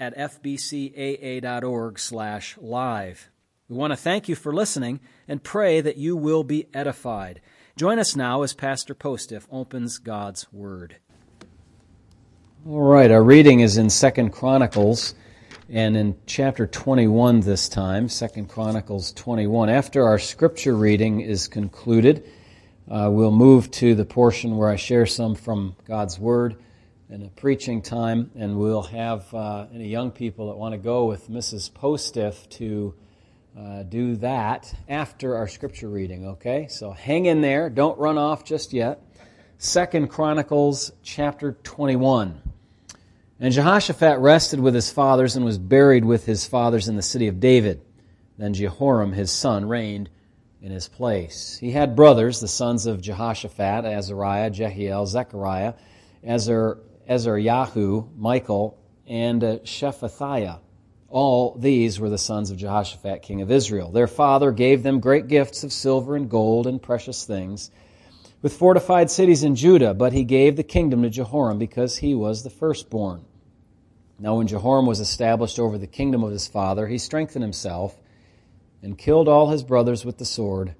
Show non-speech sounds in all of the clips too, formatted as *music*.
at fbcaa.org slash live. We want to thank you for listening and pray that you will be edified. Join us now as Pastor Postiff opens God's Word. All right, our reading is in Second Chronicles and in chapter 21 this time, Second Chronicles 21. After our scripture reading is concluded, uh, we'll move to the portion where I share some from God's Word and a preaching time, and we'll have uh, any young people that want to go with Mrs. Postiff to uh, do that after our scripture reading, okay? So hang in there. Don't run off just yet. Second Chronicles chapter 21. And Jehoshaphat rested with his fathers and was buried with his fathers in the city of David. Then Jehoram, his son, reigned in his place. He had brothers, the sons of Jehoshaphat, Azariah, Jehiel, Zechariah, Azar, Azaryahu, Michael, and uh, Shephatiah. All these were the sons of Jehoshaphat, king of Israel. Their father gave them great gifts of silver and gold and precious things, with fortified cities in Judah, but he gave the kingdom to Jehoram because he was the firstborn. Now, when Jehoram was established over the kingdom of his father, he strengthened himself and killed all his brothers with the sword,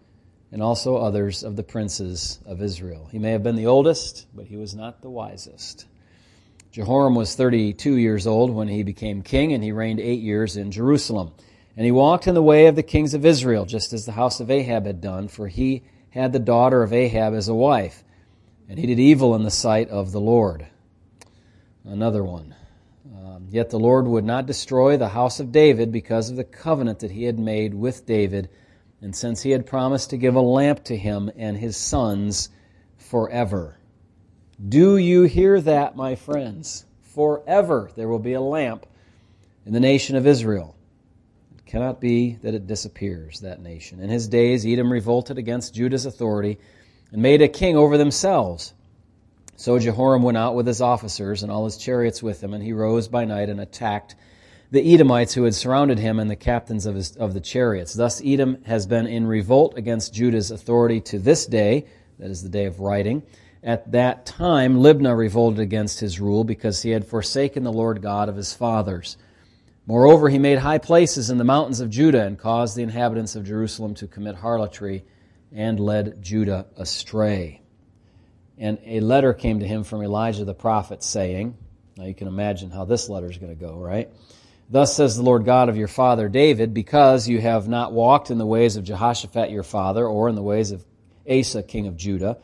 and also others of the princes of Israel. He may have been the oldest, but he was not the wisest. Jehoram was 32 years old when he became king, and he reigned eight years in Jerusalem. And he walked in the way of the kings of Israel, just as the house of Ahab had done, for he had the daughter of Ahab as a wife, and he did evil in the sight of the Lord. Another one. Um, yet the Lord would not destroy the house of David because of the covenant that he had made with David, and since he had promised to give a lamp to him and his sons forever. Do you hear that, my friends? Forever there will be a lamp in the nation of Israel. It cannot be that it disappears, that nation. In his days, Edom revolted against Judah's authority and made a king over themselves. So Jehoram went out with his officers and all his chariots with him, and he rose by night and attacked the Edomites who had surrounded him and the captains of, his, of the chariots. Thus Edom has been in revolt against Judah's authority to this day, that is the day of writing. At that time, Libnah revolted against his rule because he had forsaken the Lord God of his fathers. Moreover, he made high places in the mountains of Judah and caused the inhabitants of Jerusalem to commit harlotry and led Judah astray. And a letter came to him from Elijah the prophet saying, Now you can imagine how this letter is going to go, right? Thus says the Lord God of your father David, because you have not walked in the ways of Jehoshaphat your father, or in the ways of Asa king of Judah,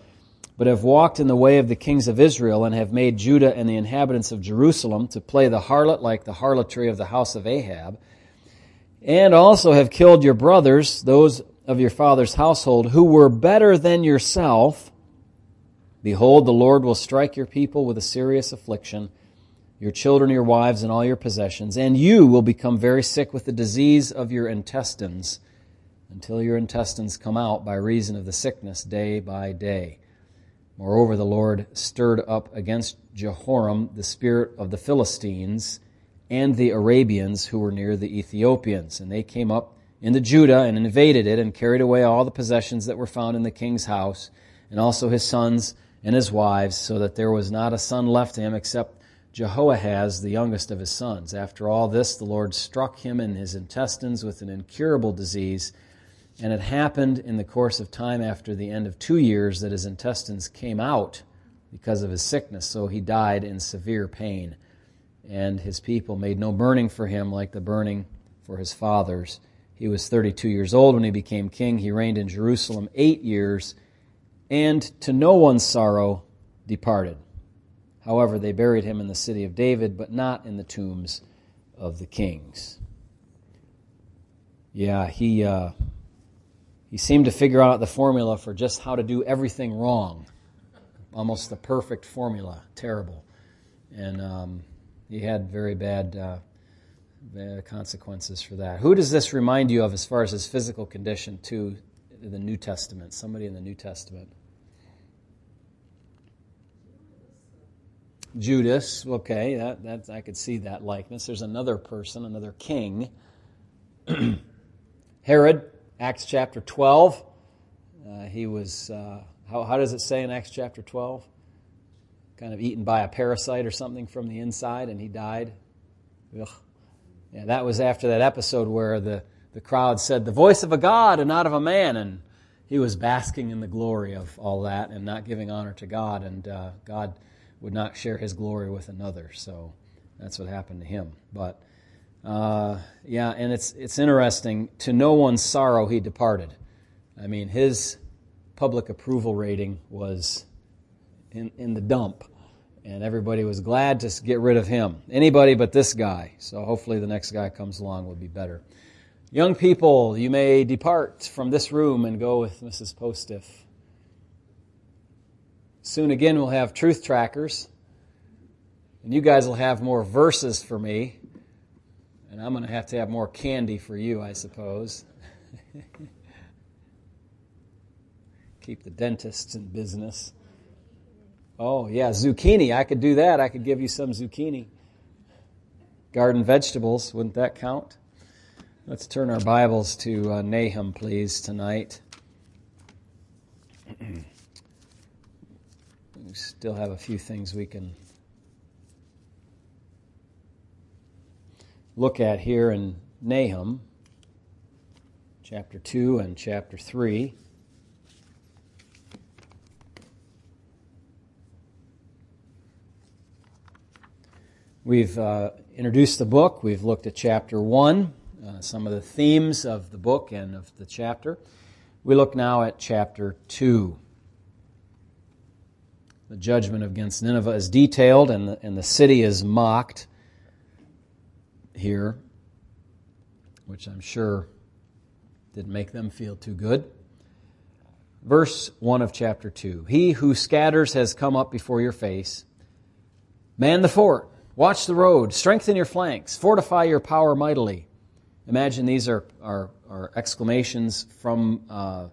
but have walked in the way of the kings of Israel, and have made Judah and the inhabitants of Jerusalem to play the harlot like the harlotry of the house of Ahab, and also have killed your brothers, those of your father's household, who were better than yourself, behold, the Lord will strike your people with a serious affliction, your children, your wives, and all your possessions, and you will become very sick with the disease of your intestines until your intestines come out by reason of the sickness day by day. Moreover, the Lord stirred up against Jehoram the spirit of the Philistines and the Arabians who were near the Ethiopians. And they came up into Judah and invaded it and carried away all the possessions that were found in the king's house, and also his sons and his wives, so that there was not a son left to him except Jehoahaz, the youngest of his sons. After all this, the Lord struck him in his intestines with an incurable disease and it happened in the course of time after the end of two years that his intestines came out because of his sickness. So he died in severe pain. And his people made no burning for him like the burning for his fathers. He was 32 years old when he became king. He reigned in Jerusalem eight years, and to no one's sorrow departed. However, they buried him in the city of David, but not in the tombs of the kings. Yeah, he. Uh, he seemed to figure out the formula for just how to do everything wrong. Almost the perfect formula. Terrible. And um, he had very bad, uh, consequences for that. Who does this remind you of as far as his physical condition to the New Testament? Somebody in the New Testament. Judas, okay, that, that I could see that likeness. There's another person, another king. *clears throat* Herod, Acts chapter 12. Uh, he was, uh, how, how does it say in Acts chapter 12? Kind of eaten by a parasite or something from the inside, and he died. Ugh. Yeah, that was after that episode where the, the crowd said, The voice of a God and not of a man. And he was basking in the glory of all that and not giving honor to God. And uh, God would not share his glory with another. So that's what happened to him. But uh, yeah, and it's it's interesting. To no one's sorrow, he departed. I mean, his public approval rating was in in the dump, and everybody was glad to get rid of him. Anybody but this guy. So hopefully, the next guy comes along will be better. Young people, you may depart from this room and go with Mrs. Postiff. Soon again, we'll have truth trackers. And you guys will have more verses for me. And I'm going to have to have more candy for you, I suppose. *laughs* Keep the dentists in business. Oh, yeah, zucchini. I could do that. I could give you some zucchini. Garden vegetables. Wouldn't that count? Let's turn our Bibles to uh, Nahum, please, tonight. *clears throat* we still have a few things we can look at here in Nahum, chapter 2 and chapter 3. We've uh, introduced the book. We've looked at chapter 1, uh, some of the themes of the book and of the chapter. We look now at chapter 2. The judgment against Nineveh is detailed, and the, and the city is mocked here, which I'm sure didn't make them feel too good. Verse 1 of chapter 2 He who scatters has come up before your face. Man the fort, watch the road, strengthen your flanks, fortify your power mightily. Imagine these are, are, are exclamations from. Uh,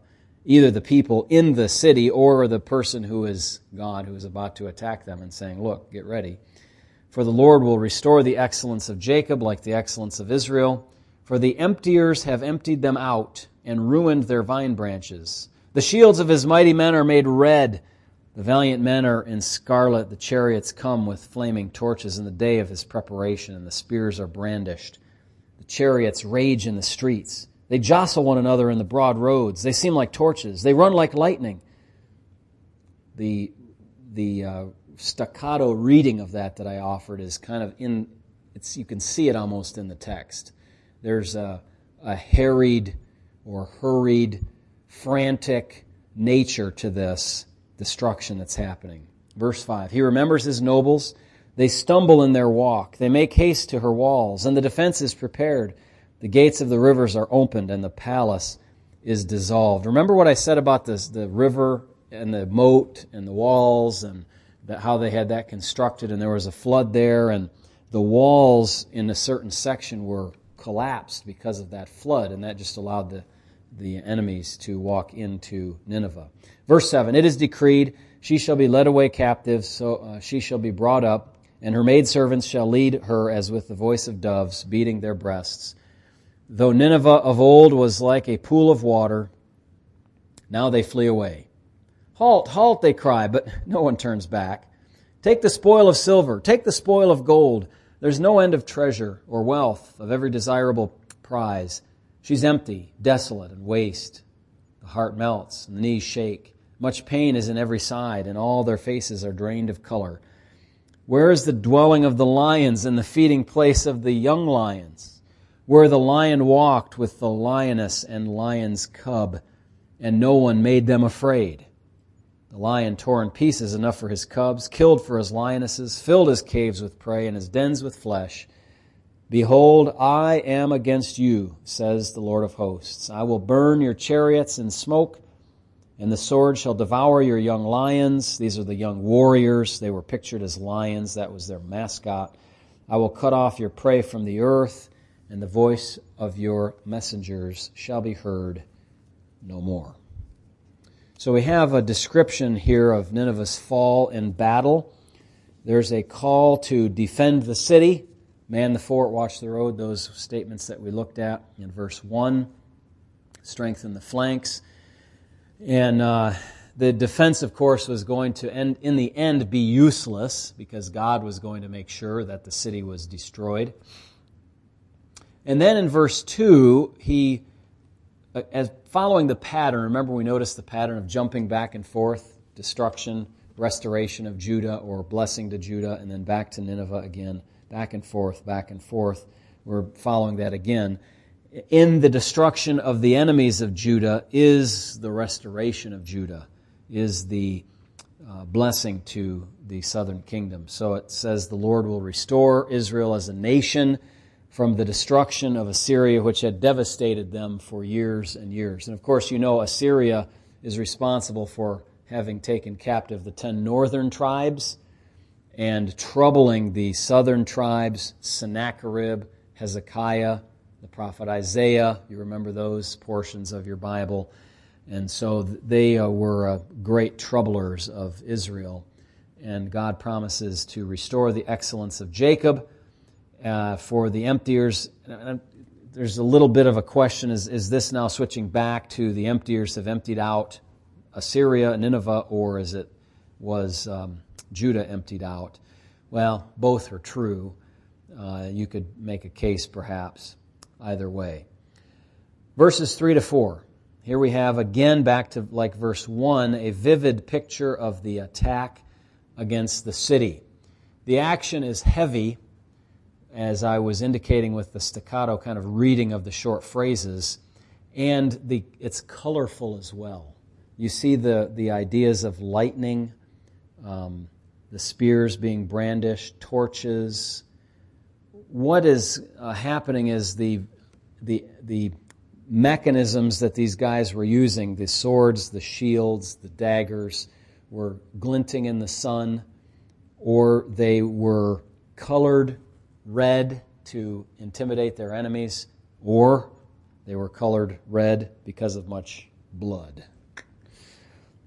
either the people in the city or the person who is God who is about to attack them and saying, Look, get ready. For the Lord will restore the excellence of Jacob like the excellence of Israel. For the emptiers have emptied them out and ruined their vine branches. The shields of his mighty men are made red. The valiant men are in scarlet. The chariots come with flaming torches in the day of his preparation, and the spears are brandished. The chariots rage in the streets. They jostle one another in the broad roads. They seem like torches. They run like lightning. The, the uh, staccato reading of that that I offered is kind of in, it's, you can see it almost in the text. There's a, a harried or hurried, frantic nature to this destruction that's happening. Verse 5 He remembers his nobles. They stumble in their walk. They make haste to her walls, and the defense is prepared. The gates of the rivers are opened and the palace is dissolved. Remember what I said about this, the river and the moat and the walls and that how they had that constructed and there was a flood there and the walls in a certain section were collapsed because of that flood and that just allowed the, the enemies to walk into Nineveh. Verse 7 It is decreed, she shall be led away captive, so uh, she shall be brought up, and her maidservants shall lead her as with the voice of doves, beating their breasts. Though Nineveh of old was like a pool of water, now they flee away. Halt, halt, they cry, but no one turns back. Take the spoil of silver, take the spoil of gold. There's no end of treasure or wealth of every desirable prize. She's empty, desolate, and waste. The heart melts, and the knees shake. Much pain is in every side, and all their faces are drained of color. Where is the dwelling of the lions and the feeding place of the young lions? where the lion walked with the lioness and lion's cub, and no one made them afraid. The lion tore in pieces enough for his cubs, killed for his lionesses, filled his caves with prey and his dens with flesh. Behold, I am against you, says the Lord of hosts. I will burn your chariots in smoke, and the sword shall devour your young lions. These are the young warriors. They were pictured as lions. That was their mascot. I will cut off your prey from the earth and the voice of your messengers shall be heard no more. So we have a description here of Nineveh's fall in battle. There's a call to defend the city, man the fort, watch the road, those statements that we looked at in verse 1, strengthen the flanks. And uh, the defense, of course, was going to end, in the end be useless because God was going to make sure that the city was destroyed. And then in verse 2, he, as following the pattern, remember we noticed the pattern of jumping back and forth, destruction, restoration of Judah, or blessing to Judah, and then back to Nineveh again, back and forth, back and forth. We're following that again. In the destruction of the enemies of Judah is the restoration of Judah, is the uh, blessing to the southern kingdom. So it says the Lord will restore Israel as a nation from the destruction of Assyria, which had devastated them for years and years. And of course, you know Assyria is responsible for having taken captive the ten northern tribes and troubling the southern tribes, Sennacherib, Hezekiah, the prophet Isaiah. You remember those portions of your Bible. And so they uh, were uh, great troublers of Israel. And God promises to restore the excellence of Jacob uh, for the emptiers. There's a little bit of a question is, is this now switching back to the emptiers have emptied out Assyria Nineveh, or is it was um, Judah emptied out? Well, both are true. Uh, you could make a case perhaps either way. Verses 3 to 4. Here we have again back to like verse 1, a vivid picture of the attack against the city. The action is heavy as I was indicating with the staccato kind of reading of the short phrases, and the, it's colorful as well. You see the, the ideas of lightning, um, the spears being brandished, torches. What is uh, happening is the, the, the mechanisms that these guys were using the swords, the shields, the daggers were glinting in the sun, or they were colored red to intimidate their enemies, or they were colored red because of much blood.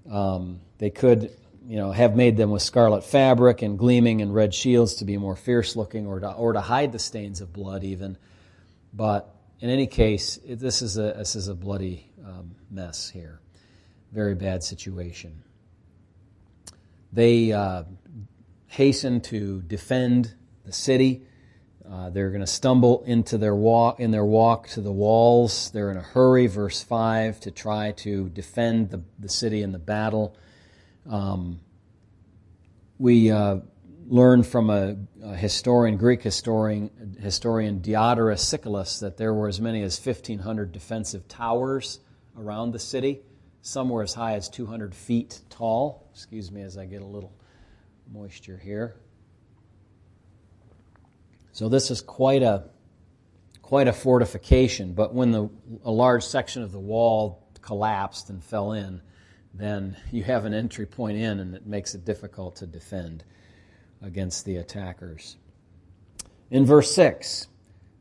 Um, they could, you know, have made them with scarlet fabric and gleaming and red shields to be more fierce looking, or to, or to hide the stains of blood, even. But in any case, it, this is a this is a bloody um, mess here. Very bad situation. They uh, hasten to defend the city. Uh, they're going to stumble into their walk in their walk to the walls. They're in a hurry, verse five, to try to defend the, the city in the battle. Um, we uh, learn from a, a, historian, Greek historian, historian Diodorus Siculus, that there were as many as 1,500 defensive towers around the city. Some were as high as 200 feet tall. Excuse me as I get a little moisture here. So this is quite a quite a fortification. But when the, a large section of the wall collapsed and fell in, then you have an entry point in, and it makes it difficult to defend against the attackers. In verse 6,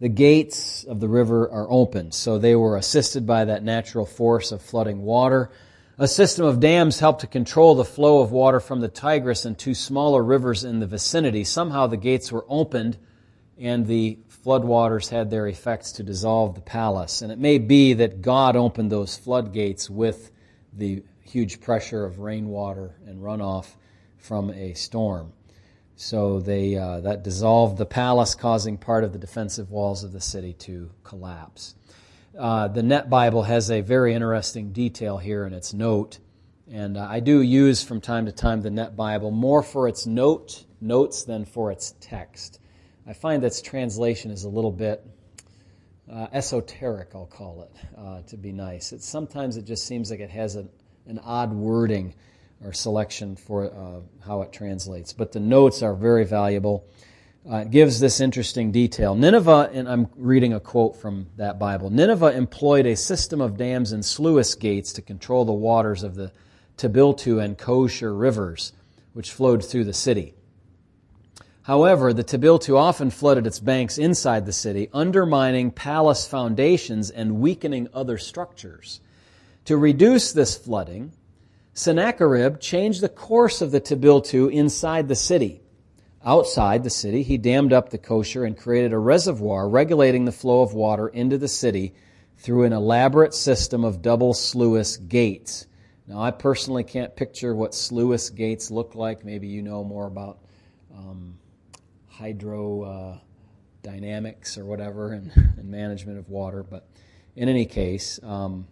the gates of the river are opened, so they were assisted by that natural force of flooding water. A system of dams helped to control the flow of water from the Tigris and two smaller rivers in the vicinity. Somehow the gates were opened and the floodwaters had their effects to dissolve the palace. And it may be that God opened those floodgates with the huge pressure of rainwater and runoff from a storm. So they, uh, that dissolved the palace, causing part of the defensive walls of the city to collapse. Uh, the Net Bible has a very interesting detail here in its note. And uh, I do use from time to time the Net Bible more for its note, notes than for its text. I find that translation is a little bit uh, esoteric, I'll call it, uh, to be nice. It, sometimes it just seems like it has a, an odd wording or selection for uh, how it translates. But the notes are very valuable. Uh, it gives this interesting detail. Nineveh, and I'm reading a quote from that Bible Nineveh employed a system of dams and sluice gates to control the waters of the Tabiltu and Koshar rivers, which flowed through the city. However, the Tabiltu often flooded its banks inside the city, undermining palace foundations and weakening other structures. To reduce this flooding, Sennacherib changed the course of the Tabiltu inside the city. Outside the city, he dammed up the Koshar and created a reservoir regulating the flow of water into the city through an elaborate system of double sluice gates. Now, I personally can't picture what sluice gates look like. Maybe you know more about um, hydrodynamics uh, or whatever and, and, management of water. But in any case, um,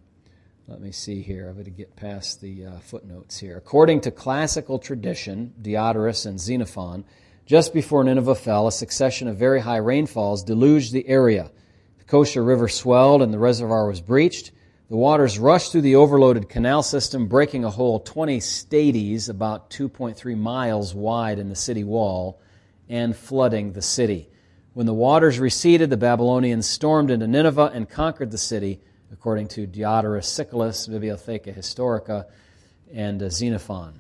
let me see here. I've got to get past the uh, footnotes here. According to classical tradition, Diodorus and Xenophon, just before Nineveh fell, a succession of very high rainfalls deluged the area. The Koshar River swelled and the reservoir was breached. The waters rushed through the overloaded canal system, breaking a hole 20 stades, about 2.3 miles wide in the city wall, and flooding the city. When the waters receded, the Babylonians stormed into Nineveh and conquered the city, according to Diodorus Siculus, Bibliotheca Historica, and uh, Xenophon.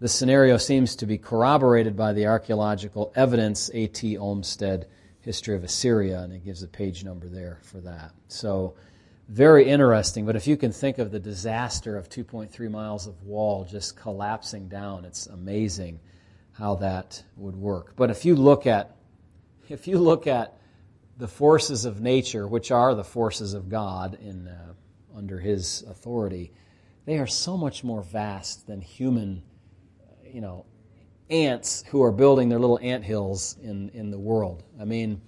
This scenario seems to be corroborated by the archaeological evidence, A.T. Olmsted, History of Assyria, and it gives a page number there for that. So, very interesting. But if you can think of the disaster of 2.3 miles of wall just collapsing down, it's amazing how that would work. But if you look at if you look at the forces of nature, which are the forces of God in uh, under His authority, they are so much more vast than human, you know, ants who are building their little ant hills in in the world. I mean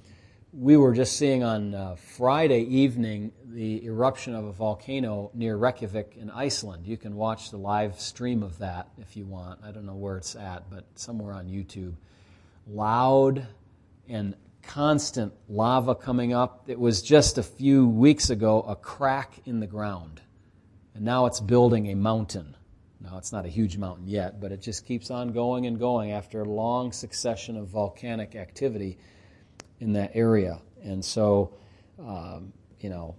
we were just seeing on uh, Friday evening the eruption of a volcano near Reykjavik in Iceland. You can watch the live stream of that if you want. I don't know where it's at, but somewhere on YouTube. Loud and constant lava coming up. It was just a few weeks ago a crack in the ground. And now it's building a mountain. Now, it's not a huge mountain yet, but it just keeps on going and going after a long succession of volcanic activity in that area. And so, um, you know,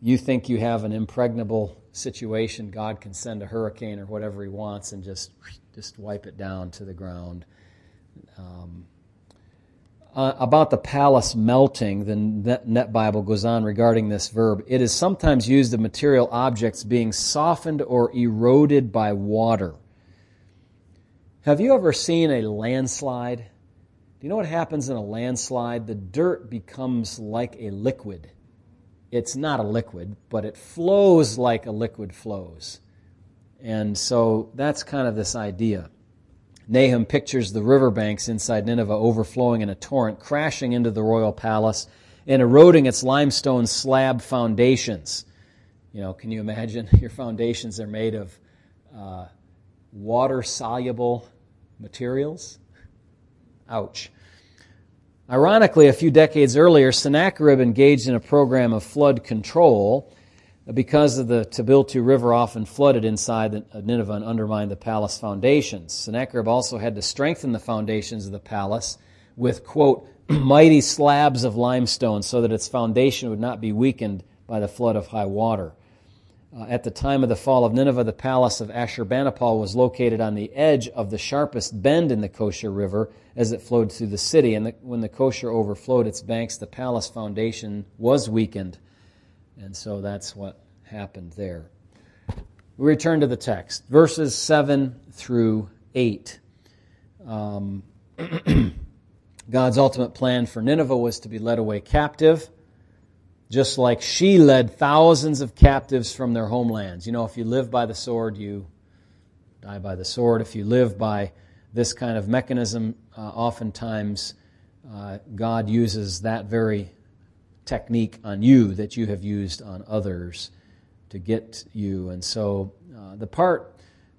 you think you have an impregnable situation, God can send a hurricane or whatever He wants and just just wipe it down to the ground. Um, uh, about the palace melting, the Net, Net Bible goes on regarding this verb. It is sometimes used of material objects being softened or eroded by water. Have you ever seen a landslide? Do you know what happens in a landslide? The dirt becomes like a liquid. It's not a liquid, but it flows like a liquid flows. And so that's kind of this idea. Nahum pictures the riverbanks inside Nineveh overflowing in a torrent, crashing into the royal palace and eroding its limestone slab foundations. You know, can you imagine? *laughs* Your foundations are made of uh, water soluble materials. Ouch. Ironically, a few decades earlier, Sennacherib engaged in a program of flood control because of the Tabiltu River often flooded inside Nineveh and undermined the palace foundations. Sennacherib also had to strengthen the foundations of the palace with, quote, *clears throat* mighty slabs of limestone so that its foundation would not be weakened by the flood of high water. Uh, at the time of the fall of Nineveh, the palace of Ashurbanipal was located on the edge of the sharpest bend in the Koshar River as it flowed through the city. And the, when the Koshar overflowed its banks, the palace foundation was weakened. And so that's what happened there. We return to the text, verses 7 through 8. Um, *clears throat* God's ultimate plan for Nineveh was to be led away captive just like she led thousands of captives from their homelands. You know, if you live by the sword, you die by the sword. If you live by this kind of mechanism, uh, oftentimes uh, God uses that very technique on you that you have used on others to get you. And so uh, the part,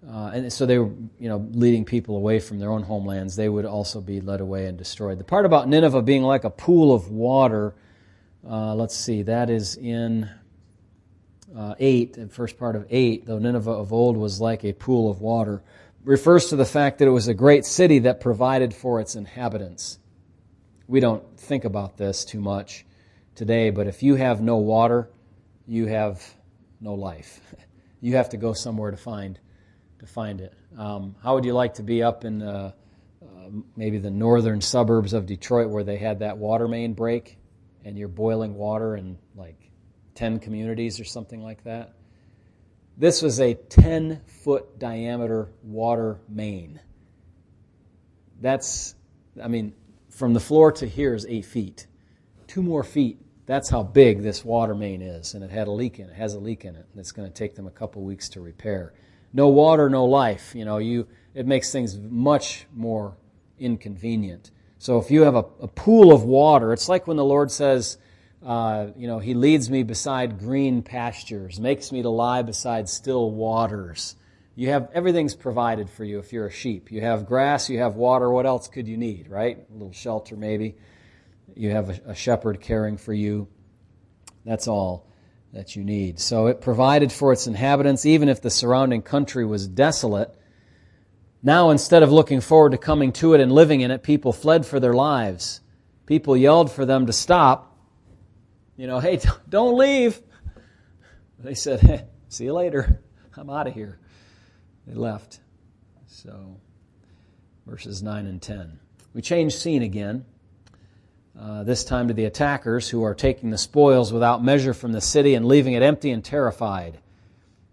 uh, and so they were, you know, leading people away from their own homelands. They would also be led away and destroyed. The part about Nineveh being like a pool of water uh, let's see, that is in uh, 8, the first part of 8, though Nineveh of old was like a pool of water, refers to the fact that it was a great city that provided for its inhabitants. We don't think about this too much today, but if you have no water, you have no life. *laughs* You have to go somewhere to find to find it. Um, how would you like to be up in uh, uh, maybe the northern suburbs of Detroit where they had that water main break and you're boiling water in like 10 communities or something like that. This was a 10 foot diameter water main. That's, I mean, from the floor to here is eight feet. Two more feet. That's how big this water main is. And it had a leak in it. it has a leak in it. And it's going to take them a couple weeks to repair. No water, no life. You know, you, it makes things much more inconvenient. So if you have a, a pool of water, it's like when the Lord says, uh, you know, He leads me beside green pastures, makes me to lie beside still waters. You have everything's provided for you if you're a sheep. You have grass, you have water. What else could you need, right? A little shelter, maybe. You have a, a shepherd caring for you. That's all that you need. So it provided for its inhabitants, even if the surrounding country was desolate. Now, instead of looking forward to coming to it and living in it, people fled for their lives. People yelled for them to stop. You know, hey, *laughs* don't leave. They said, hey, *laughs* see you later. *laughs* I'm out of here. They left. So, verses 9 and 10. We change scene again. Uh, this time to the attackers who are taking the spoils without measure from the city and leaving it empty and terrified.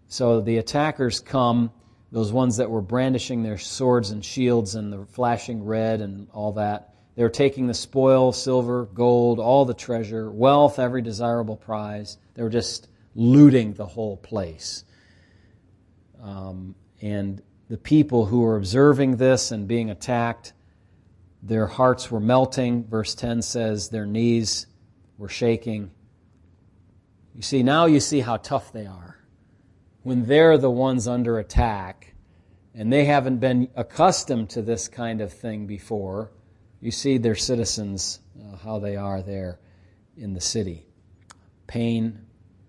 So the attackers come those ones that were brandishing their swords and shields and the flashing red and all that. They were taking the spoil, silver, gold, all the treasure, wealth, every desirable prize. They were just looting the whole place. Um, and the people who were observing this and being attacked, their hearts were melting. Verse 10 says their knees were shaking. You see, now you see how tough they are when they're the ones under attack and they haven't been accustomed to this kind of thing before, you see their citizens, uh, how they are there in the city. Pain,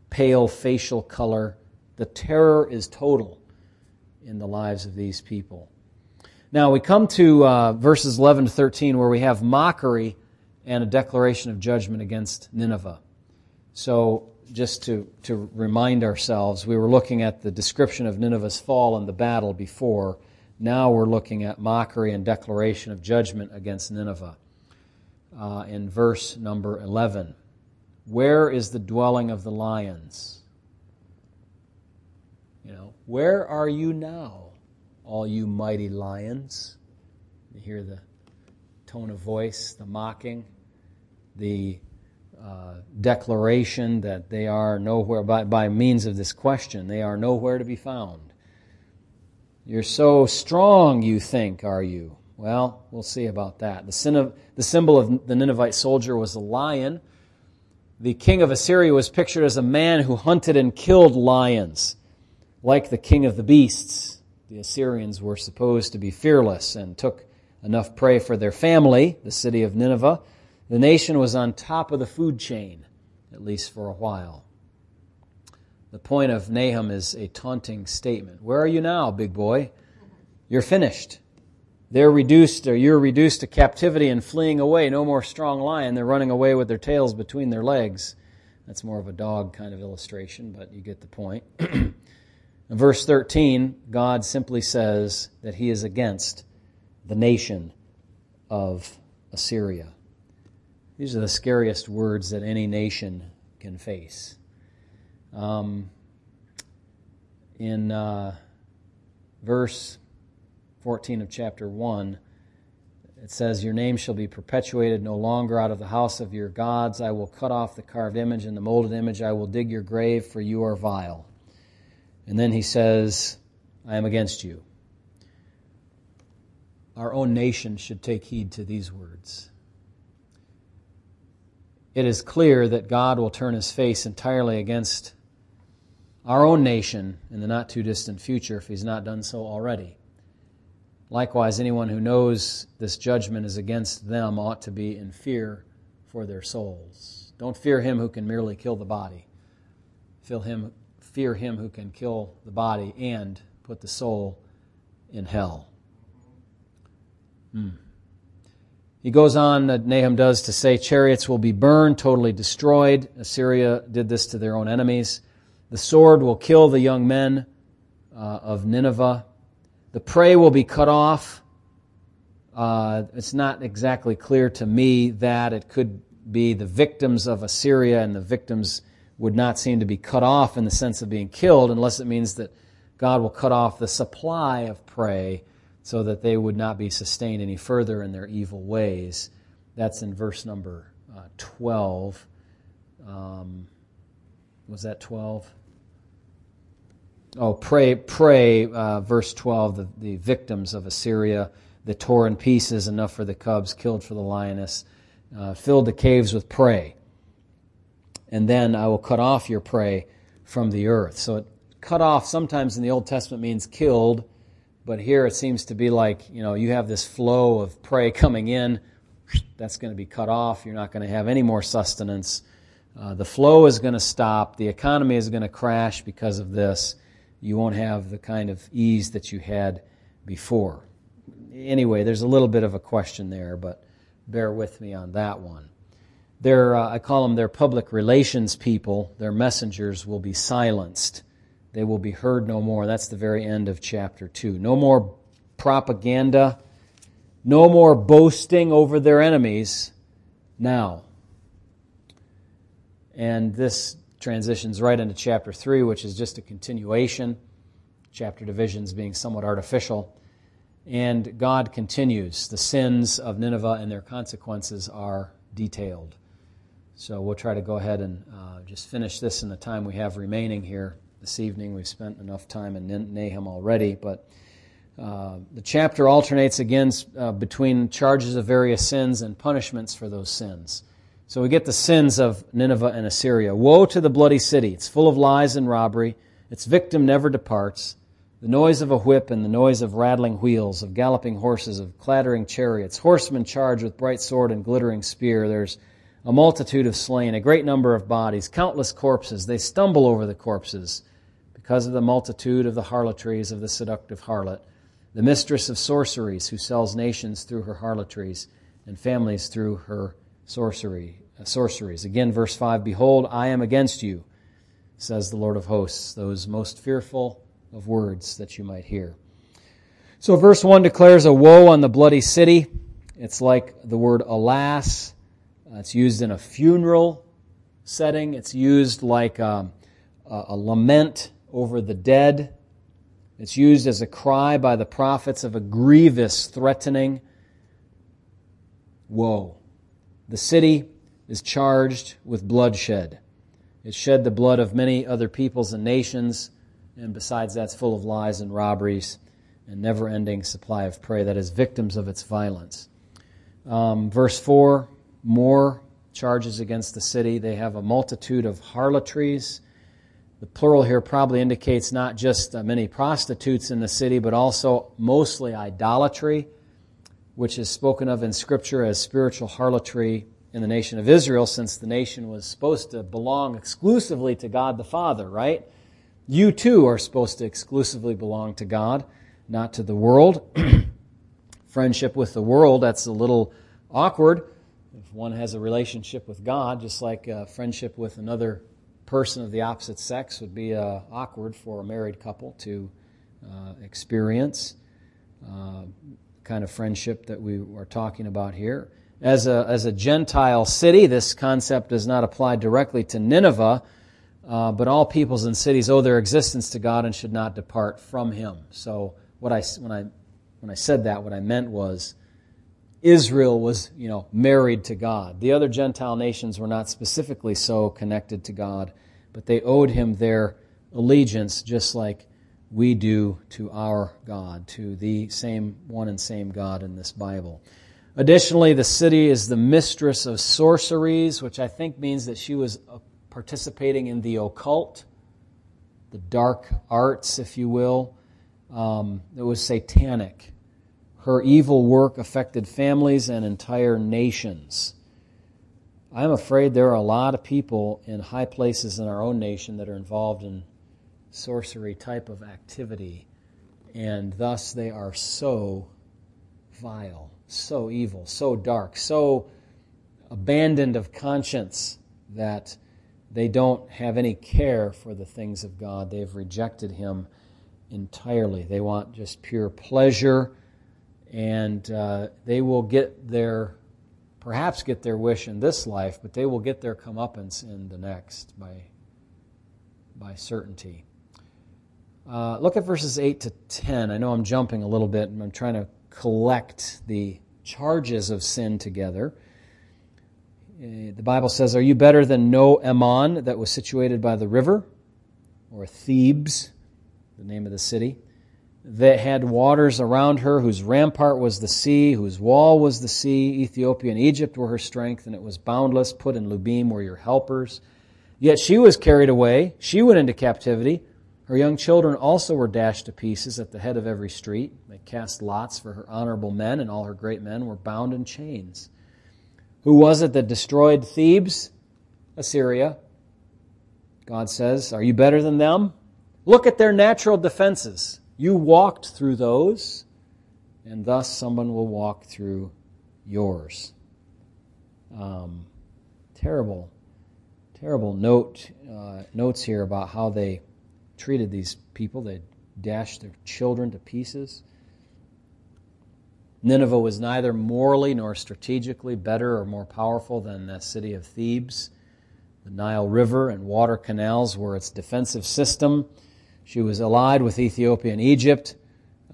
pale facial color, the terror is total in the lives of these people. Now we come to uh, verses 11 to 13 where we have mockery and a declaration of judgment against Nineveh. So just to, to remind ourselves, we were looking at the description of Nineveh's fall and the battle before. Now we're looking at mockery and declaration of judgment against Nineveh. Uh, in verse number 11. Where is the dwelling of the lions? You know, where are you now, all you mighty lions? You hear the tone of voice, the mocking, the uh, declaration that they are nowhere, by, by means of this question, they are nowhere to be found. You're so strong, you think, are you? Well, we'll see about that. The, of, the symbol of the Ninevite soldier was a lion. The king of Assyria was pictured as a man who hunted and killed lions. Like the king of the beasts, the Assyrians were supposed to be fearless and took enough prey for their family, the city of Nineveh, the nation was on top of the food chain, at least for a while. The point of Nahum is a taunting statement. Where are you now, big boy? You're finished. They're reduced, or you're reduced to captivity and fleeing away. No more strong lion. They're running away with their tails between their legs. That's more of a dog kind of illustration, but you get the point. In *clears throat* verse 13, God simply says that he is against the nation of Assyria. These are the scariest words that any nation can face. Um, in uh, verse 14 of chapter 1, it says, Your name shall be perpetuated no longer out of the house of your gods. I will cut off the carved image and the molded image. I will dig your grave, for you are vile. And then he says, I am against you. Our own nation should take heed to these words it is clear that God will turn his face entirely against our own nation in the not too distant future if he's not done so already. Likewise, anyone who knows this judgment is against them ought to be in fear for their souls. Don't fear him who can merely kill the body. Fear him, fear him who can kill the body and put the soul in hell. Hmm. He goes on, uh, Nahum does, to say chariots will be burned, totally destroyed. Assyria did this to their own enemies. The sword will kill the young men uh, of Nineveh. The prey will be cut off. Uh, it's not exactly clear to me that it could be the victims of Assyria, and the victims would not seem to be cut off in the sense of being killed, unless it means that God will cut off the supply of prey so that they would not be sustained any further in their evil ways. That's in verse number uh, 12. Um, was that 12? Oh, prey, prey, uh, verse 12, the, the victims of Assyria, the tore in pieces, enough for the cubs, killed for the lioness, uh, filled the caves with prey. And then I will cut off your prey from the earth. So it, cut off sometimes in the Old Testament means killed, but here it seems to be like, you know, you have this flow of prey coming in, that's going to be cut off. You're not going to have any more sustenance. Uh, the flow is going to stop. The economy is going to crash because of this. You won't have the kind of ease that you had before. Anyway, there's a little bit of a question there, but bear with me on that one. Their, uh, I call them their public relations people. Their messengers will be silenced. They will be heard no more. That's the very end of chapter 2. No more propaganda no more boasting over their enemies now. And this transitions right into chapter 3, which is just a continuation, chapter divisions being somewhat artificial. And God continues. The sins of Nineveh and their consequences are detailed. So we'll try to go ahead and uh, just finish this in the time we have remaining here this evening. We've spent enough time in Nahum already, but uh, the chapter alternates again uh, between charges of various sins and punishments for those sins. So we get the sins of Nineveh and Assyria. Woe to the bloody city! It's full of lies and robbery. Its victim never departs. The noise of a whip and the noise of rattling wheels, of galloping horses, of clattering chariots, horsemen charged with bright sword and glittering spear. There's a multitude of slain, a great number of bodies, countless corpses. They stumble over the corpses because of the multitude of the harlotries of the seductive harlot the mistress of sorceries, who sells nations through her harlotries and families through her sorcery, uh, sorceries. Again, verse 5 Behold, I am against you, says the Lord of hosts, those most fearful of words that you might hear. So, verse 1 declares a woe on the bloody city. It's like the word alas. It's used in a funeral setting, it's used like um, a, a lament over the dead. It's used as a cry by the prophets of a grievous threatening woe. The city is charged with bloodshed. It shed the blood of many other peoples and nations, and besides that's full of lies and robberies and never ending supply of prey that is victims of its violence. Um, verse 4 more charges against the city. They have a multitude of harlotries the plural here probably indicates not just uh, many prostitutes in the city, but also mostly idolatry, which is spoken of in Scripture as spiritual harlotry in the nation of Israel, since the nation was supposed to belong exclusively to God the Father, right? You too are supposed to exclusively belong to God, not to the world. *clears throat* Friendship with the world, that's a little awkward if one has a relationship with God, just like uh, friendship with another person of the opposite sex would be uh, awkward for a married couple to uh, experience. Uh, kind of friendship that we are talking about here. As a, as a Gentile city, this concept does not apply directly to Nineveh, uh, but all peoples and cities owe their existence to God and should not depart from Him. So, what I, when, I, when I said that, what I meant was Israel was, you know, married to God. The other Gentile nations were not specifically so connected to God, but they owed him their allegiance just like we do to our God, to the same one and same God in this Bible. Additionally, the city is the mistress of sorceries, which I think means that she was uh, participating in the occult, the dark arts, if you will. Um, it was satanic. Her evil work affected families and entire nations. I'm afraid there are a lot of people in high places in our own nation that are involved in sorcery type of activity, and thus they are so vile, so evil, so dark, so abandoned of conscience that they don't have any care for the things of God. They've rejected Him entirely. They want just pure pleasure and uh, they will get their, perhaps get their wish in this life, but they will get their comeuppance in the next by, by certainty. Uh, look at verses 8 to 10. I know I'm jumping a little bit, and I'm trying to collect the charges of sin together. Uh, the Bible says, Are you better than No Ammon that was situated by the river? Or Thebes, the name of the city, that had waters around her, whose rampart was the sea, whose wall was the sea. Ethiopia and Egypt were her strength, and it was boundless. Put and Lubim were your helpers. Yet she was carried away. She went into captivity. Her young children also were dashed to pieces at the head of every street. They cast lots for her honorable men, and all her great men were bound in chains. Who was it that destroyed Thebes? Assyria. God says, Are you better than them? Look at their natural defenses. You walked through those, and thus someone will walk through yours. Um, terrible, terrible note uh, notes here about how they treated these people. They dashed their children to pieces. Nineveh was neither morally nor strategically better or more powerful than the city of Thebes. The Nile River and water canals were its defensive system. She was allied with Ethiopia and Egypt.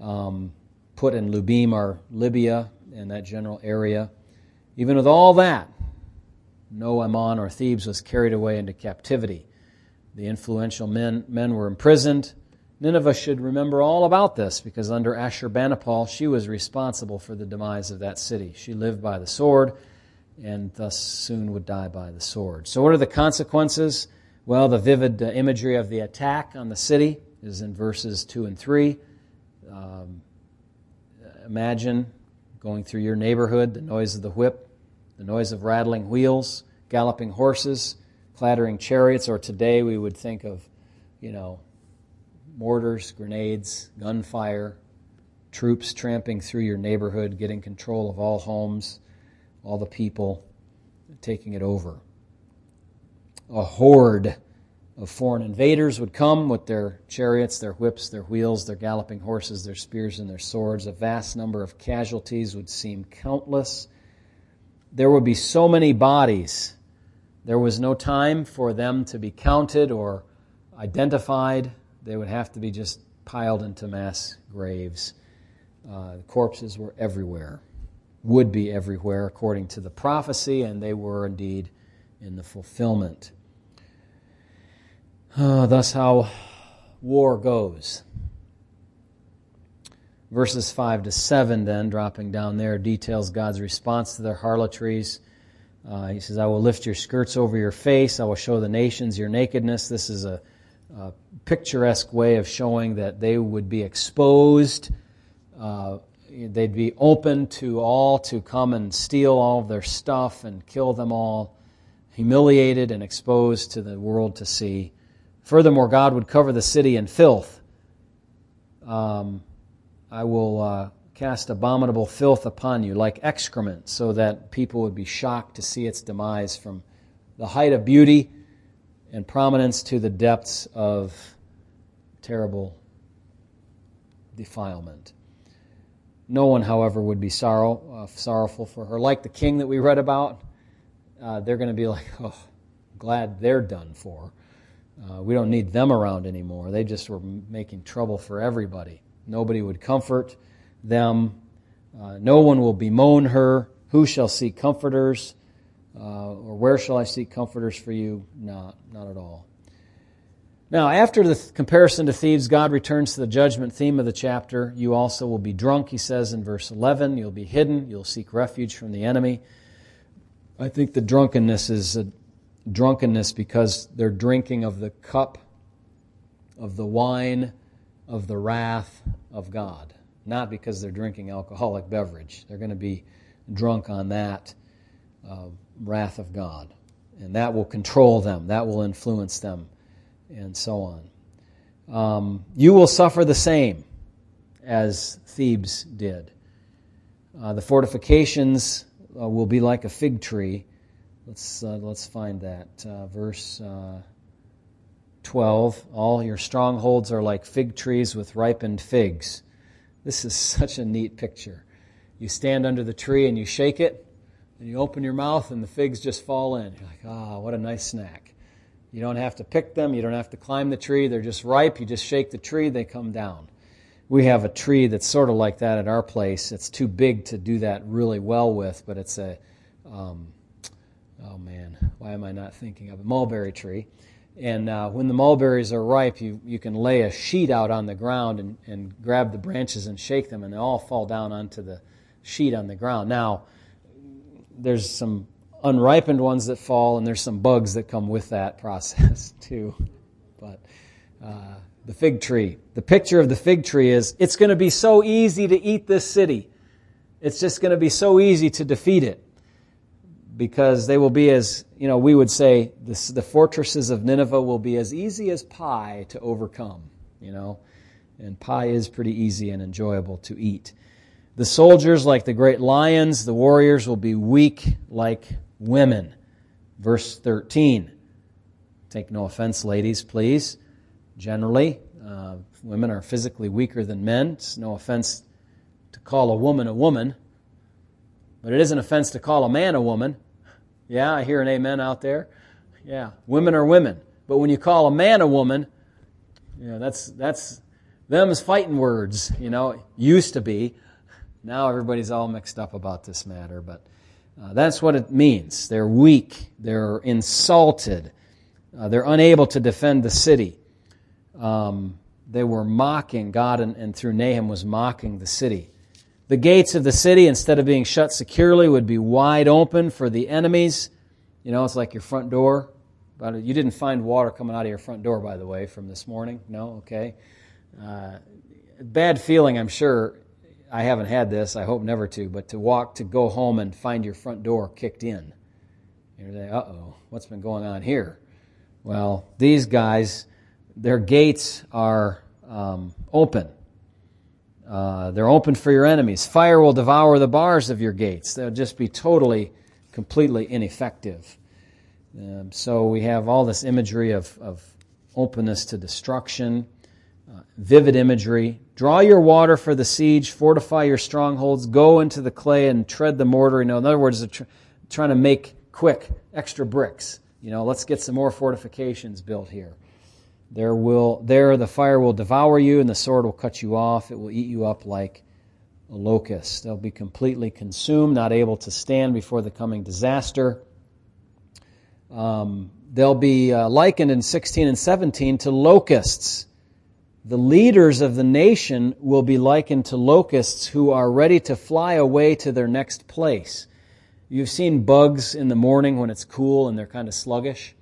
Um, Put in Lubim or Libya and that general area. Even with all that, No Amon or Thebes was carried away into captivity. The influential men, men were imprisoned. Nineveh should remember all about this because under Ashurbanipal, she was responsible for the demise of that city. She lived by the sword and thus soon would die by the sword. So, what are the consequences? Well, the vivid uh, imagery of the attack on the city is in verses 2 and 3. Um, imagine going through your neighborhood, the noise of the whip, the noise of rattling wheels, galloping horses clattering chariots, or today we would think of, you know, mortars, grenades, gunfire, troops tramping through your neighborhood, getting control of all homes, all the people, taking it over. A horde of foreign invaders would come with their chariots, their whips, their wheels, their galloping horses, their spears, and their swords. A vast number of casualties would seem countless. There would be so many bodies there was no time for them to be counted or identified. They would have to be just piled into mass graves. Uh, corpses were everywhere, would be everywhere according to the prophecy, and they were indeed in the fulfillment. Uh, thus, how war goes. Verses 5 to 7, then, dropping down there, details God's response to their harlotries. Uh, he says, I will lift your skirts over your face. I will show the nations your nakedness. This is a, a picturesque way of showing that they would be exposed. Uh, they'd be open to all to come and steal all of their stuff and kill them all, humiliated and exposed to the world to see. Furthermore, God would cover the city in filth. Um, I will uh, cast abominable filth upon you, like excrement, so that people would be shocked to see its demise from the height of beauty and prominence to the depths of terrible defilement. No one, however, would be sorrow, uh, sorrowful for her. Like the king that we read about, uh, they're going to be like, *laughs* oh, glad they're done for. Uh, we don't need them around anymore. They just were making trouble for everybody. Nobody would comfort them. Uh, no one will bemoan her. Who shall seek comforters? Uh, or where shall I seek comforters for you? Not, not at all. Now, after the th- comparison to Thebes, God returns to the judgment theme of the chapter. You also will be drunk, he says in verse 11. You'll be hidden. You'll seek refuge from the enemy. I think the drunkenness is a drunkenness because they're drinking of the cup of the wine of the wrath of God not because they're drinking alcoholic beverage. They're going to be drunk on that uh, wrath of God. And that will control them, that will influence them, and so on. Um, you will suffer the same as Thebes did. Uh, the fortifications uh, will be like a fig tree. Let's, uh, let's find that. Uh, verse uh, 12 All your strongholds are like fig trees with ripened figs. This is *laughs* such a neat picture. you stand under the tree and you shake it, and you open your mouth and the figs just fall in. You're like, ah, oh, what a nice snack. You don't have to pick them, you don't have to climb the tree, they're just ripe. You just shake the tree, they come down. We have a tree that's sort of like that at our place. It's too big to do that really well with, but it's a, um, oh man, why am I not thinking of a mulberry tree? And uh, when the mulberries are ripe, you, you can lay a sheet out on the ground and, and grab the branches and shake them, and they all fall down onto the sheet on the ground. Now, there's some unripened ones that fall, and there's some bugs that come with that *laughs* process too. But uh, the fig tree, the picture of the fig tree is it's going to be so easy to eat this city. It's just going to be so easy to defeat it because they will be as, you know, we would say this, the fortresses of Nineveh will be as easy as pie to overcome, you know. And pie is pretty easy and enjoyable to eat. The soldiers, like the great lions, the warriors will be weak like women. Verse 13. Take no offense, ladies, please. Generally, uh, women are physically weaker than men. It's no offense to call a woman a woman, but it is an offense to call a man a woman. Yeah, I hear an amen out there. Yeah, women are women. But when you call a man a woman, you know, that's, that's them's fighting words, you know, used to be. Now everybody's all mixed up about this matter, but uh, that's what it means. They're weak, they're insulted, uh, they're unable to defend the city. Um, they were mocking God, and, and through Nahum was mocking the city. The gates of the city, instead of being shut securely, would be wide open for the enemies. You know, it's like your front door. But you didn't find water coming out of your front door, by the way, from this morning. No, okay. Uh, bad feeling, I'm sure. I haven't had this. I hope never to. But to walk to go home and find your front door kicked in. You're like, uh oh, what's been going on here? Well, these guys, their gates are um, open. Uh, they're open for your enemies. Fire will devour the bars of your gates. They'll just be totally, completely ineffective. Um, so we have all this imagery of, of openness to destruction, uh, vivid imagery. Draw your water for the siege, fortify your strongholds, go into the clay and tread the mortar. You know, in other words, tr- trying to make quick extra bricks. You know, let's get some more fortifications built here. There will there the fire will devour you and the sword will cut you off. It will eat you up like a locust. They'll be completely consumed, not able to stand before the coming disaster. Um, they'll be uh, likened in 16 and 17 to locusts. The leaders of the nation will be likened to locusts who are ready to fly away to their next place. You've seen bugs in the morning when it's cool and they're kind of sluggish.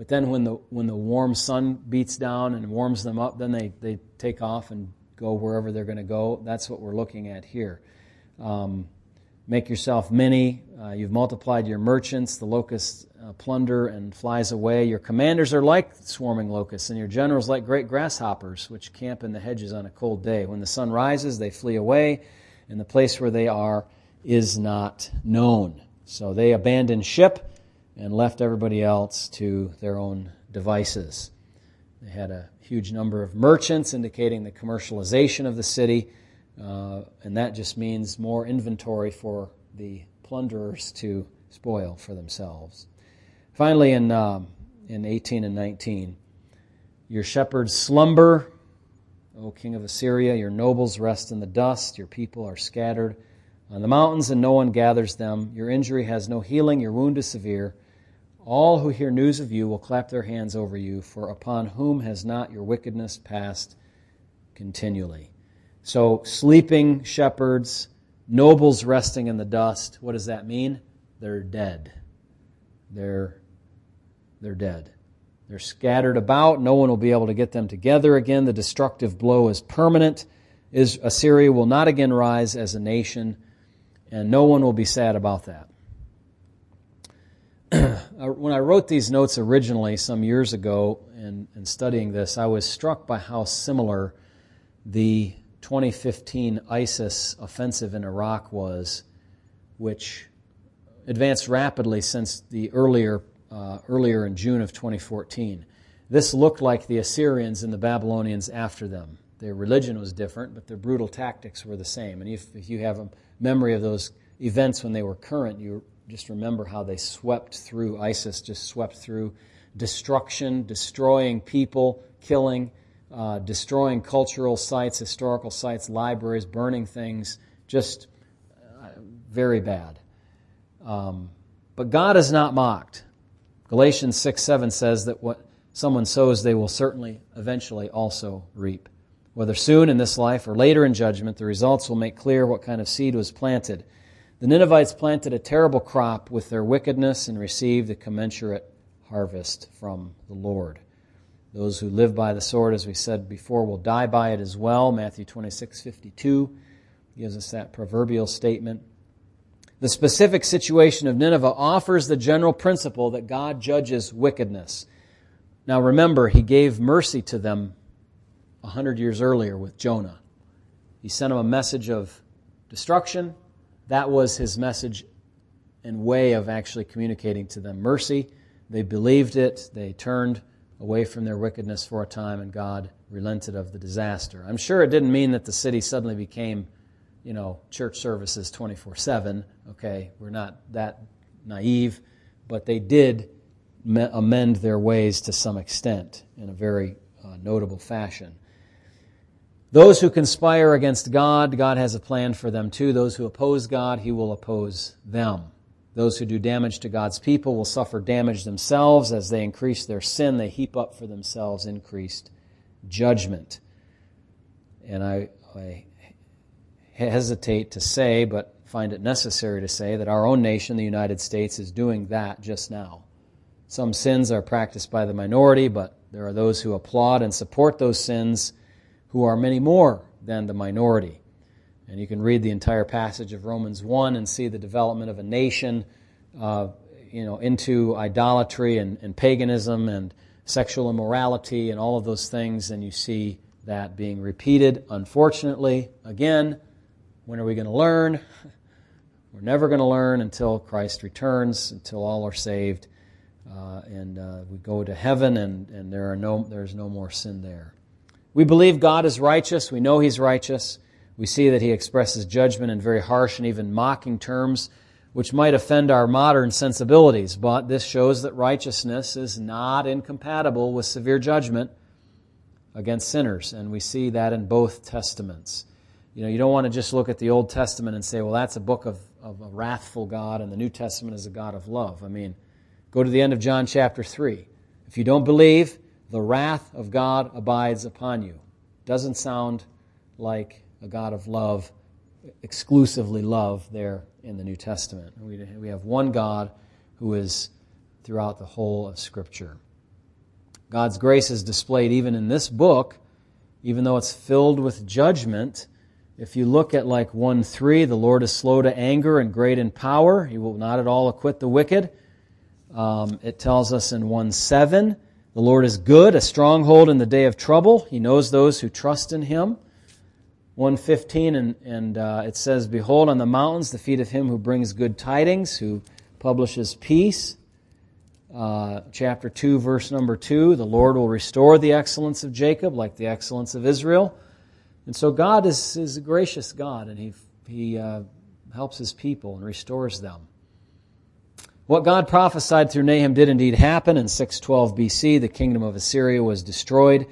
But then when the, when the warm sun beats down and warms them up, then they, they take off and go wherever they're going to go. That's what we're looking at here. Um, make yourself many. Uh, you've multiplied your merchants. The locust uh, plunder and flies away. Your commanders are like swarming locusts, and your generals like great grasshoppers, which camp in the hedges on a cold day. When the sun rises, they flee away, and the place where they are is not known. So they abandon ship and left everybody else to their own devices. They had a huge number of merchants, indicating the commercialization of the city, uh, and that just means more inventory for the plunderers to spoil for themselves. Finally, in, uh, in 18 and 19, your shepherds slumber, O king of Assyria, your nobles rest in the dust, your people are scattered on the mountains, and no one gathers them. Your injury has no healing, your wound is severe. All who hear news of you will clap their hands over you, for upon whom has not your wickedness passed continually? So, sleeping shepherds, nobles resting in the dust, what does that mean? They're dead. They're, they're dead. They're scattered about. No one will be able to get them together again. The destructive blow is permanent. Assyria will not again rise as a nation, and no one will be sad about that. *clears throat* when I wrote these notes originally some years ago and, and studying this, I was struck by how similar the 2015 ISIS offensive in Iraq was, which advanced rapidly since the earlier, uh, earlier in June of 2014. This looked like the Assyrians and the Babylonians after them. Their religion was different, but their brutal tactics were the same. And if, if you have a memory of those events when they were current, you just remember how they swept through, ISIS just swept through destruction, destroying people, killing, uh, destroying cultural sites, historical sites, libraries, burning things, just uh, very bad. Um, but God is not mocked. Galatians 6 7 says that what someone sows, they will certainly eventually also reap. Whether soon in this life or later in judgment, the results will make clear what kind of seed was planted. The Ninevites planted a terrible crop with their wickedness and received a commensurate harvest from the Lord. Those who live by the sword, as we said before, will die by it as well. Matthew 26 52 gives us that proverbial statement. The specific situation of Nineveh offers the general principle that God judges wickedness. Now remember, he gave mercy to them a hundred years earlier with Jonah. He sent them a message of destruction. That was his message and way of actually communicating to them mercy. They believed it. They turned away from their wickedness for a time, and God relented of the disaster. I'm sure it didn't mean that the city suddenly became, you know, church services 24 7. Okay, we're not that naive, but they did amend their ways to some extent in a very uh, notable fashion. Those who conspire against God, God has a plan for them too. Those who oppose God, He will oppose them. Those who do damage to God's people will suffer damage themselves. As they increase their sin, they heap up for themselves increased judgment. And I, I hesitate to say, but find it necessary to say, that our own nation, the United States, is doing that just now. Some sins are practiced by the minority, but there are those who applaud and support those sins who are many more than the minority. And you can read the entire passage of Romans 1 and see the development of a nation uh, you know, into idolatry and, and paganism and sexual immorality and all of those things, and you see that being repeated. Unfortunately, again, when are we going to learn? *laughs* We're never going to learn until Christ returns, until all are saved uh, and uh, we go to heaven, and, and there are no, there's no more sin there. We believe God is righteous. We know He's righteous. We see that He expresses judgment in very harsh and even mocking terms, which might offend our modern sensibilities. But this shows that righteousness is not incompatible with severe judgment against sinners, and we see that in both testaments. You know, you don't want to just look at the Old Testament and say, well, that's a book of, of a wrathful God, and the New Testament is a God of love. I mean, Go to the end of John chapter 3. If you don't believe, the wrath of God abides upon you. Doesn't sound like a God of love, exclusively love, there in the New Testament. We have one God who is throughout the whole of Scripture. God's grace is displayed even in this book, even though it's filled with judgment. If you look at like 1 3, the Lord is slow to anger and great in power. He will not at all acquit the wicked. Um, it tells us in 1 7, the Lord is good, a stronghold in the day of trouble. He knows those who trust in him. 115, and, and uh, it says, Behold on the mountains the feet of him who brings good tidings, who publishes peace. Uh, chapter 2, verse number 2, the Lord will restore the excellence of Jacob like the excellence of Israel. And so God is, is a gracious God, and He, he uh, helps His people and restores them. What God prophesied through Nahum did indeed happen. In 612 BC, the kingdom of Assyria was destroyed.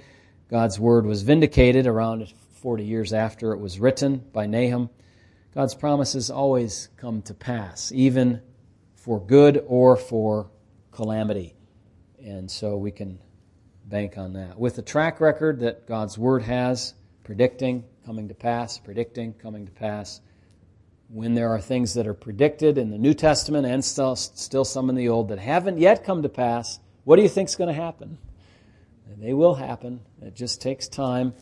God's word was vindicated around 40 years after it was written by Nahum. God's promises always come to pass, even for good or for calamity. And so we can bank on that. With the track record that God's word has, predicting, coming to pass, predicting, coming to pass, when there are things that are predicted in the New Testament and still, still some in the Old that haven't yet come to pass, what do you think is going to happen? They will happen. It just takes time.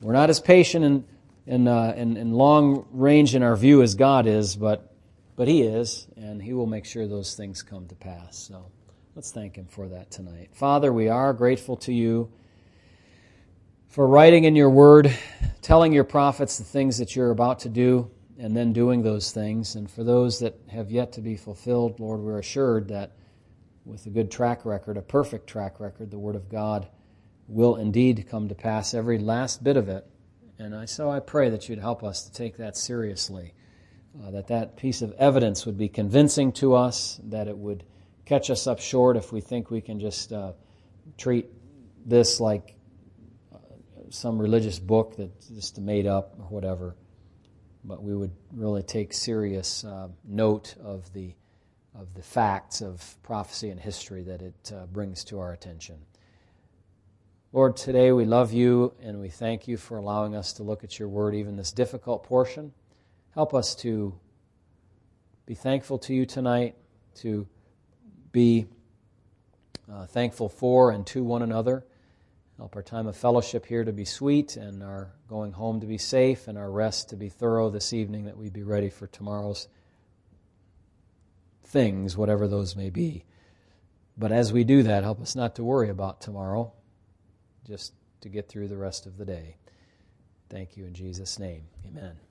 We're not as patient and, and, uh, and, and long range in our view as God is, but, but He is, and He will make sure those things come to pass. So let's thank Him for that tonight. Father, we are grateful to you for writing in your word, telling your prophets the things that you're about to do and then doing those things. And for those that have yet to be fulfilled, Lord, we're assured that with a good track record, a perfect track record, the Word of God will indeed come to pass, every last bit of it, And I, so I pray that you'd help us to take that seriously, uh, that that piece of evidence would be convincing to us, that it would catch us up short if we think we can just uh, treat this like uh, some religious book that's just made up or whatever. But we would really take serious uh, note of the of the facts of prophecy and history that it uh, brings to our attention. Lord, today we love you and we thank you for allowing us to look at your word, even this difficult portion. Help us to be thankful to you tonight, to be uh, thankful for and to one another. Help our time of fellowship here to be sweet and our going home to be safe and our rest to be thorough this evening, that we be ready for tomorrow's things, whatever those may be. But as we do that, help us not to worry about tomorrow, just to get through the rest of the day. Thank you in Jesus' name. Amen.